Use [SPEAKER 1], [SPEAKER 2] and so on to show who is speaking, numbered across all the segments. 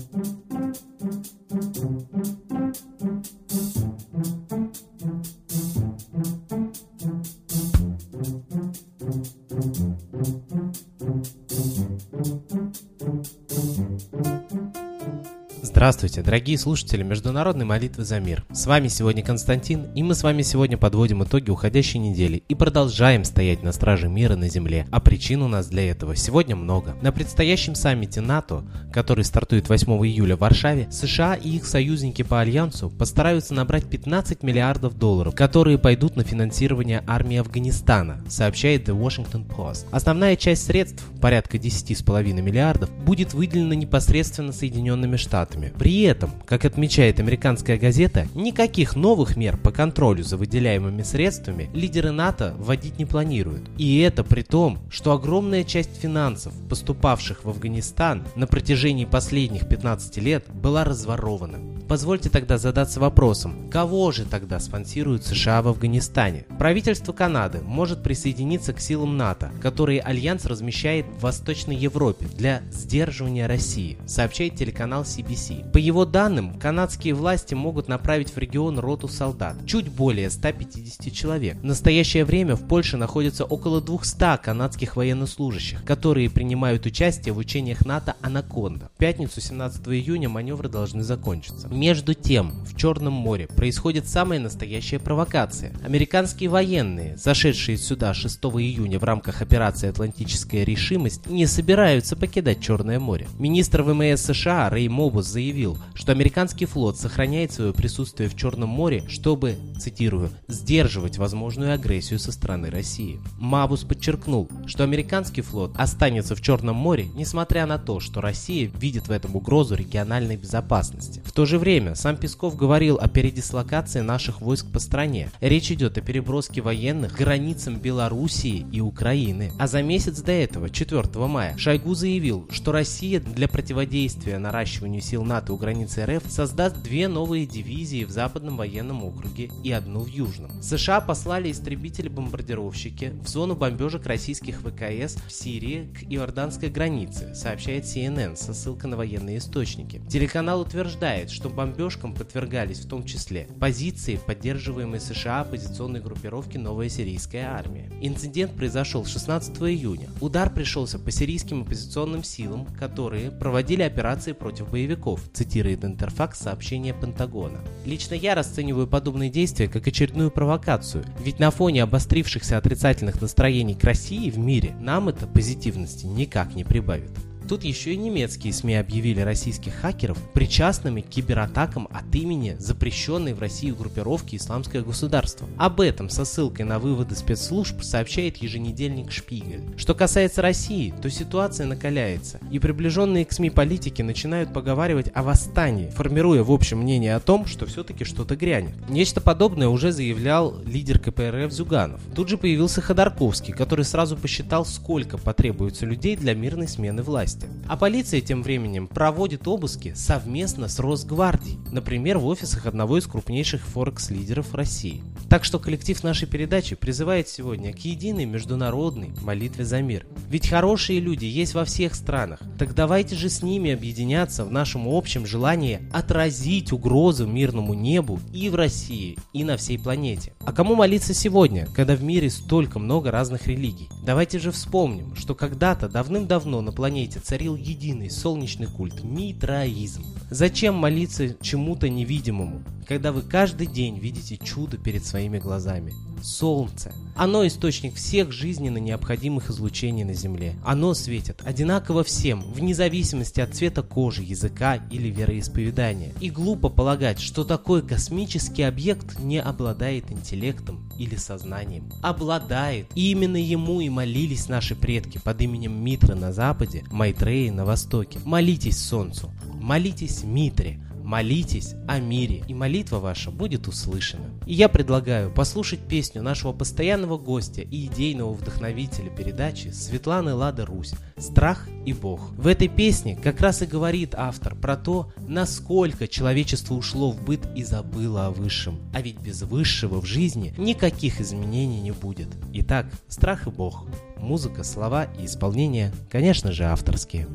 [SPEAKER 1] Thank you. Здравствуйте, дорогие слушатели Международной молитвы за мир. С вами сегодня Константин, и мы с вами сегодня подводим итоги уходящей недели и продолжаем стоять на страже мира на Земле. А причин у нас для этого сегодня много. На предстоящем саммите НАТО, который стартует 8 июля в Варшаве, США и их союзники по Альянсу постараются набрать 15 миллиардов долларов, которые пойдут на финансирование армии Афганистана, сообщает The Washington Post. Основная часть средств, порядка 10,5 миллиардов, будет выделена непосредственно Соединенными Штатами. При этом, как отмечает американская газета, никаких новых мер по контролю за выделяемыми средствами лидеры НАТО вводить не планируют. И это при том, что огромная часть финансов, поступавших в Афганистан на протяжении последних 15 лет, была разворована. Позвольте тогда задаться вопросом, кого же тогда спонсируют США в Афганистане? Правительство Канады может присоединиться к силам НАТО, которые Альянс размещает в Восточной Европе для сдерживания России, сообщает телеканал CBC. По его данным, канадские власти могут направить в регион роту солдат, чуть более 150 человек. В настоящее время в Польше находится около 200 канадских военнослужащих, которые принимают участие в учениях НАТО «Анаконда». В пятницу 17 июня маневры должны закончиться. Между тем, в Черном море происходит самая настоящая провокация. Американские военные, зашедшие сюда 6 июня в рамках операции «Атлантическая решимость», не собираются покидать Черное море. Министр ВМС США Рэй Мобус заявил, заявил, что американский флот сохраняет свое присутствие в Черном море, чтобы, цитирую, «сдерживать возможную агрессию со стороны России». Мабус подчеркнул, что американский флот останется в Черном море, несмотря на то, что Россия видит в этом угрозу региональной безопасности. В то же время сам Песков говорил о передислокации наших войск по стране. Речь идет о переброске военных к границам Белоруссии и Украины. А за месяц до этого, 4 мая, Шойгу заявил, что Россия для противодействия наращиванию сил НАТО НАТО у границы РФ создаст две новые дивизии в Западном военном округе и одну в Южном. США послали истребители-бомбардировщики в зону бомбежек российских ВКС в Сирии к иорданской границе, сообщает CNN со ссылкой на военные источники. Телеканал утверждает, что бомбежкам подвергались в том числе позиции, поддерживаемые США оппозиционной группировки «Новая сирийская армия». Инцидент произошел 16 июня. Удар пришелся по сирийским оппозиционным силам, которые проводили операции против боевиков, цитирует Интерфакс сообщение Пентагона. Лично я расцениваю подобные действия как очередную провокацию, ведь на фоне обострившихся отрицательных настроений к России в мире нам это позитивности никак не прибавит. Тут еще и немецкие СМИ объявили российских хакеров причастными к кибератакам от имени запрещенной в России группировки «Исламское государство». Об этом со ссылкой на выводы спецслужб сообщает еженедельник «Шпигель». Что касается России, то ситуация накаляется, и приближенные к СМИ политики начинают поговаривать о восстании, формируя в общем мнение о том, что все-таки что-то грянет. Нечто подобное уже заявлял лидер КПРФ Зюганов. Тут же появился Ходорковский, который сразу посчитал, сколько потребуется людей для мирной смены власти власти. А полиция тем временем проводит обыски совместно с Росгвардией, например, в офисах одного из крупнейших форекс-лидеров России. Так что коллектив нашей передачи призывает сегодня к единой международной молитве за мир. Ведь хорошие люди есть во всех странах. Так давайте же с ними объединяться в нашем общем желании отразить угрозу мирному небу и в России, и на всей планете. А кому молиться сегодня, когда в мире столько много разных религий? Давайте же вспомним, что когда-то давным-давно на планете царил единый солнечный культ – митраизм. Зачем молиться чему-то невидимому, когда вы каждый день видите чудо перед своими глазами? Солнце. Оно источник всех жизненно необходимых излучений на Земле. Оно светит одинаково всем, вне зависимости от цвета кожи, языка или вероисповедания. И глупо полагать, что такой космический объект не обладает интеллектом или сознанием. Обладает. И именно ему и молились наши предки под именем Митра на западе, Майтреи на востоке. Молитесь Солнцу, молитесь Митре, Молитесь о мире, и молитва ваша будет услышана. И я предлагаю послушать песню нашего постоянного гостя и идейного вдохновителя передачи Светланы Лада Русь «Страх и Бог». В этой песне как раз и говорит автор про то, насколько человечество ушло в быт и забыло о высшем. А ведь без высшего в жизни никаких изменений не будет. Итак, страх и Бог. Музыка, слова и исполнение, конечно же, авторские.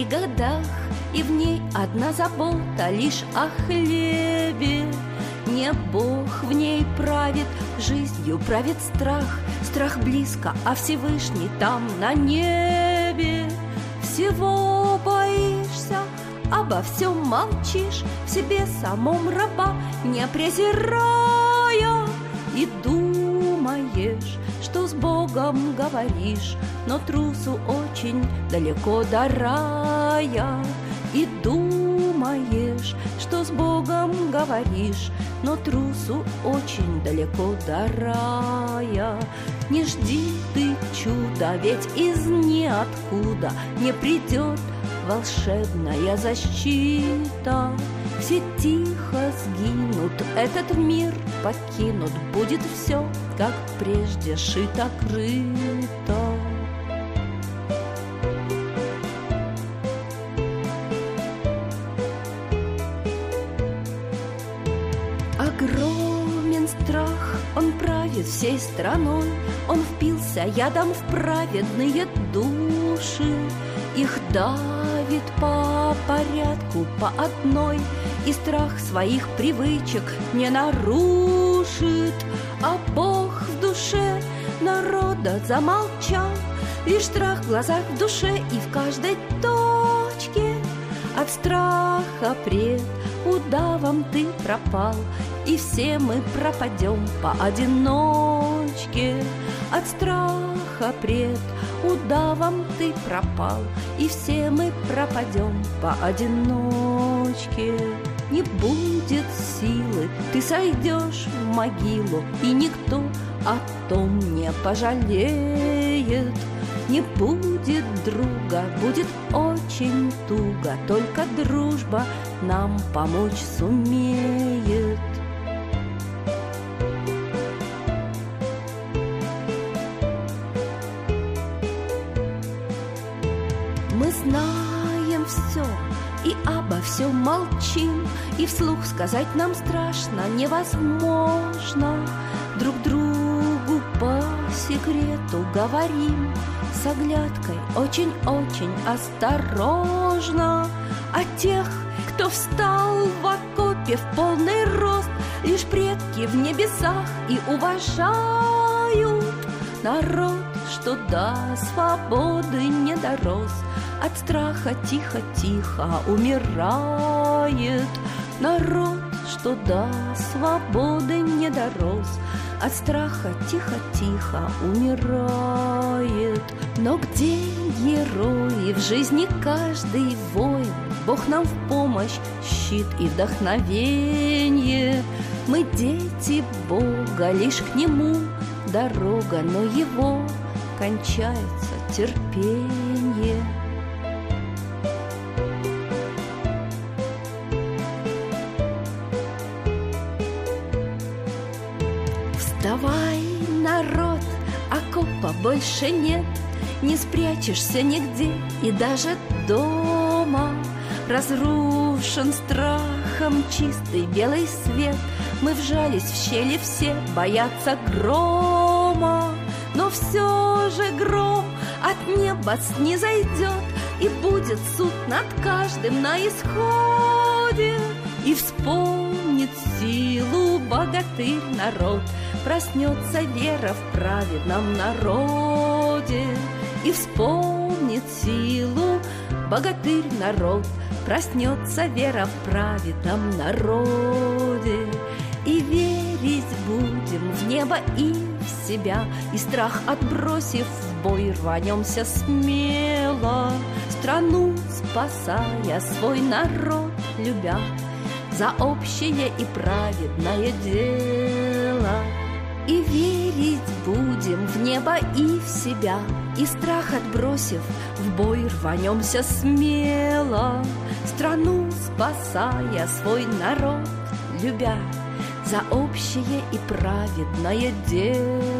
[SPEAKER 2] И годах, И в ней одна забота лишь о хлебе. Не Бог в ней правит, жизнью правит страх, Страх близко, а Всевышний там на небе. Всего боишься, обо всем молчишь, В себе самом раба не презирая, И думаешь, что с Богом говоришь, Но трусу очень далеко до рая. И думаешь, что с Богом говоришь, Но трусу очень далеко до рая. Не жди ты чуда, ведь из ниоткуда Не придет волшебная защита. Все тихо сгинут, этот мир покинут, Будет все, как прежде, шито-крыто. Страх, он правит всей страной, Он впился ядом в праведные души, Их давит по порядку, по одной, И страх своих привычек не нарушит, А Бог в душе народа замолчал, Лишь страх в глазах, в душе и в каждой точке. От страха пред удавом ты пропал, И все мы пропадем поодиночке. От страха пред удавом ты пропал, И все мы пропадем поодиночке. Не будет силы, ты сойдешь в могилу, И никто о том не пожалеет. Не будет друга, будет очень туго, Только дружба нам помочь сумеет. Все и обо всем молчим, И вслух сказать нам страшно, невозможно. Друг другу по секрету говорим С оглядкой очень-очень осторожно. А тех, кто встал в окопе в полный рост, Лишь предки в небесах и уважают Народ, что до свободы не дорос, От страха тихо-тихо умирает. Народ, что до свободы не дорос, От страха тихо-тихо умирает. Но где герои в жизни каждый воин? Бог нам в помощь, щит и вдохновение. Мы дети Бога, лишь к Нему дорога, но Его кончается терпение. Вставай, народ, окопа больше нет, Не спрячешься нигде и даже дома. Разрушен страхом чистый белый свет, Мы вжались в щели все, боятся грома. Но все же гром от неба снизойдет, И будет суд над каждым на исходе. И вспомнит силу богатырь народ, Проснется вера в праведном народе. И вспомнит силу богатырь народ, Проснется вера в праведном народе. И верить будем в небо и в себя, И страх отбросив в бой, рванемся смело, Страну спасая, свой народ любя, За общее и праведное дело. И верить будем в небо и в себя, И страх отбросив, в бой рванемся смело, Страну спасая, свой народ любя, За общее и праведное дело.